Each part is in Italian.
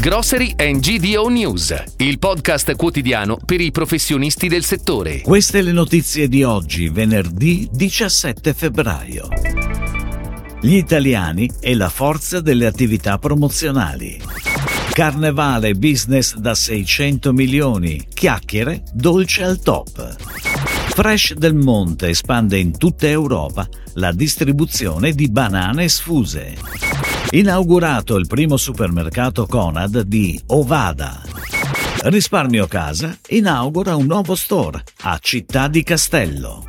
Grocery and GDO News, il podcast quotidiano per i professionisti del settore. Queste le notizie di oggi, venerdì 17 febbraio. Gli italiani e la forza delle attività promozionali. Carnevale business da 600 milioni, chiacchiere, dolce al top. Fresh del Monte espande in tutta Europa la distribuzione di banane sfuse. Inaugurato il primo supermercato Conad di Ovada. Risparmio Casa inaugura un nuovo store a Città di Castello.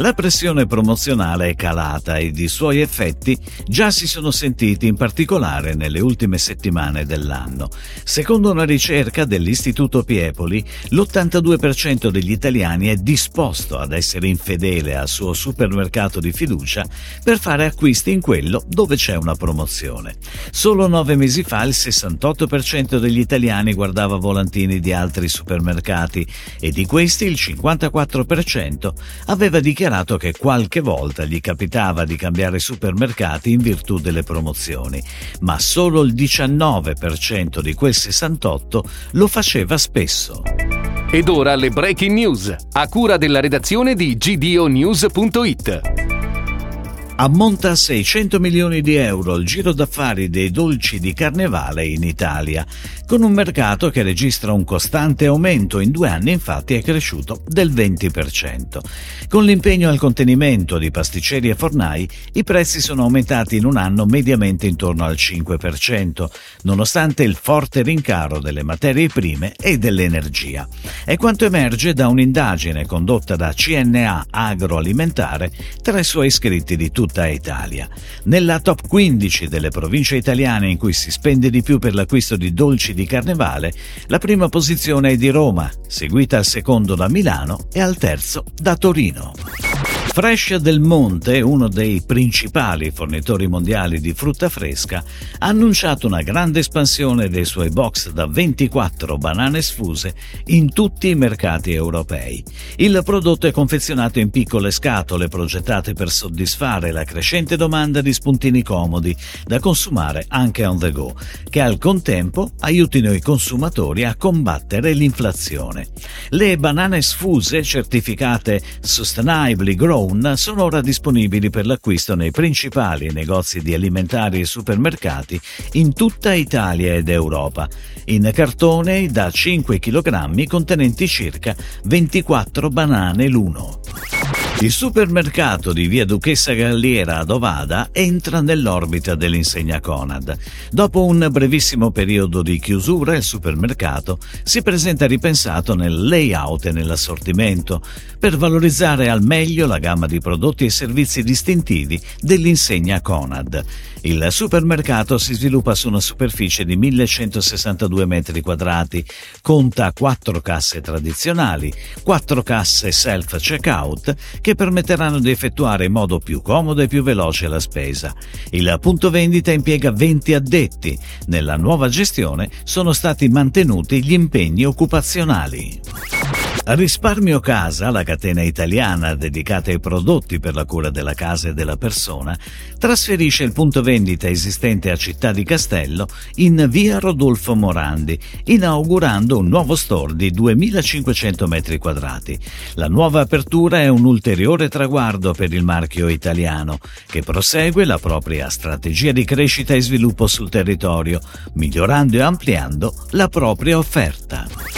La pressione promozionale è calata ed i suoi effetti già si sono sentiti in particolare nelle ultime settimane dell'anno. Secondo una ricerca dell'Istituto Piepoli, l'82% degli italiani è disposto ad essere infedele al suo supermercato di fiducia per fare acquisti in quello dove c'è una promozione. Solo nove mesi fa il 68% degli italiani guardava volantini di altri supermercati e di questi il 54% aveva dichiarato dichiarato che qualche volta gli capitava di cambiare supermercati in virtù delle promozioni, ma solo il 19% di quel 68% lo faceva spesso. Ed ora le breaking news, a cura della redazione di gdonews.it. Ammonta a 600 milioni di euro il giro d'affari dei dolci di carnevale in Italia, con un mercato che registra un costante aumento, in due anni infatti è cresciuto del 20%. Con l'impegno al contenimento di pasticceri e fornai, i prezzi sono aumentati in un anno mediamente intorno al 5%, nonostante il forte rincaro delle materie prime e dell'energia. È quanto emerge da un'indagine condotta da CNA Agroalimentare tra i suoi iscritti di tutto tutta Italia. Nella top 15 delle province italiane in cui si spende di più per l'acquisto di dolci di carnevale, la prima posizione è di Roma, seguita al secondo da Milano e al terzo da Torino. Fresh del Monte, uno dei principali fornitori mondiali di frutta fresca, ha annunciato una grande espansione dei suoi box da 24 banane sfuse in tutti i mercati europei. Il prodotto è confezionato in piccole scatole progettate per soddisfare la crescente domanda di spuntini comodi da consumare anche on the go, che al contempo aiutino i consumatori a combattere l'inflazione. Le banane sfuse certificate Sustainably Grown Brown sono ora disponibili per l'acquisto nei principali negozi di alimentari e supermercati in tutta Italia ed Europa, in cartone da 5 kg contenenti circa 24 banane l'uno. Il supermercato di via Duchessa Galliera ad Ovada entra nell'orbita dell'insegna Conad. Dopo un brevissimo periodo di chiusura, il supermercato si presenta ripensato nel layout e nell'assortimento per valorizzare al meglio la gamma di prodotti e servizi distintivi dell'insegna Conad. Il supermercato si sviluppa su una superficie di 1162 metri quadrati, conta quattro casse tradizionali, quattro casse self-checkout che permetteranno di effettuare in modo più comodo e più veloce la spesa. Il punto vendita impiega 20 addetti. Nella nuova gestione sono stati mantenuti gli impegni occupazionali. Risparmio Casa, la catena italiana dedicata ai prodotti per la cura della casa e della persona, trasferisce il punto vendita esistente a Città di Castello in via Rodolfo Morandi, inaugurando un nuovo store di 2500 metri quadrati. La nuova apertura è un ulteriore traguardo per il marchio italiano, che prosegue la propria strategia di crescita e sviluppo sul territorio, migliorando e ampliando la propria offerta.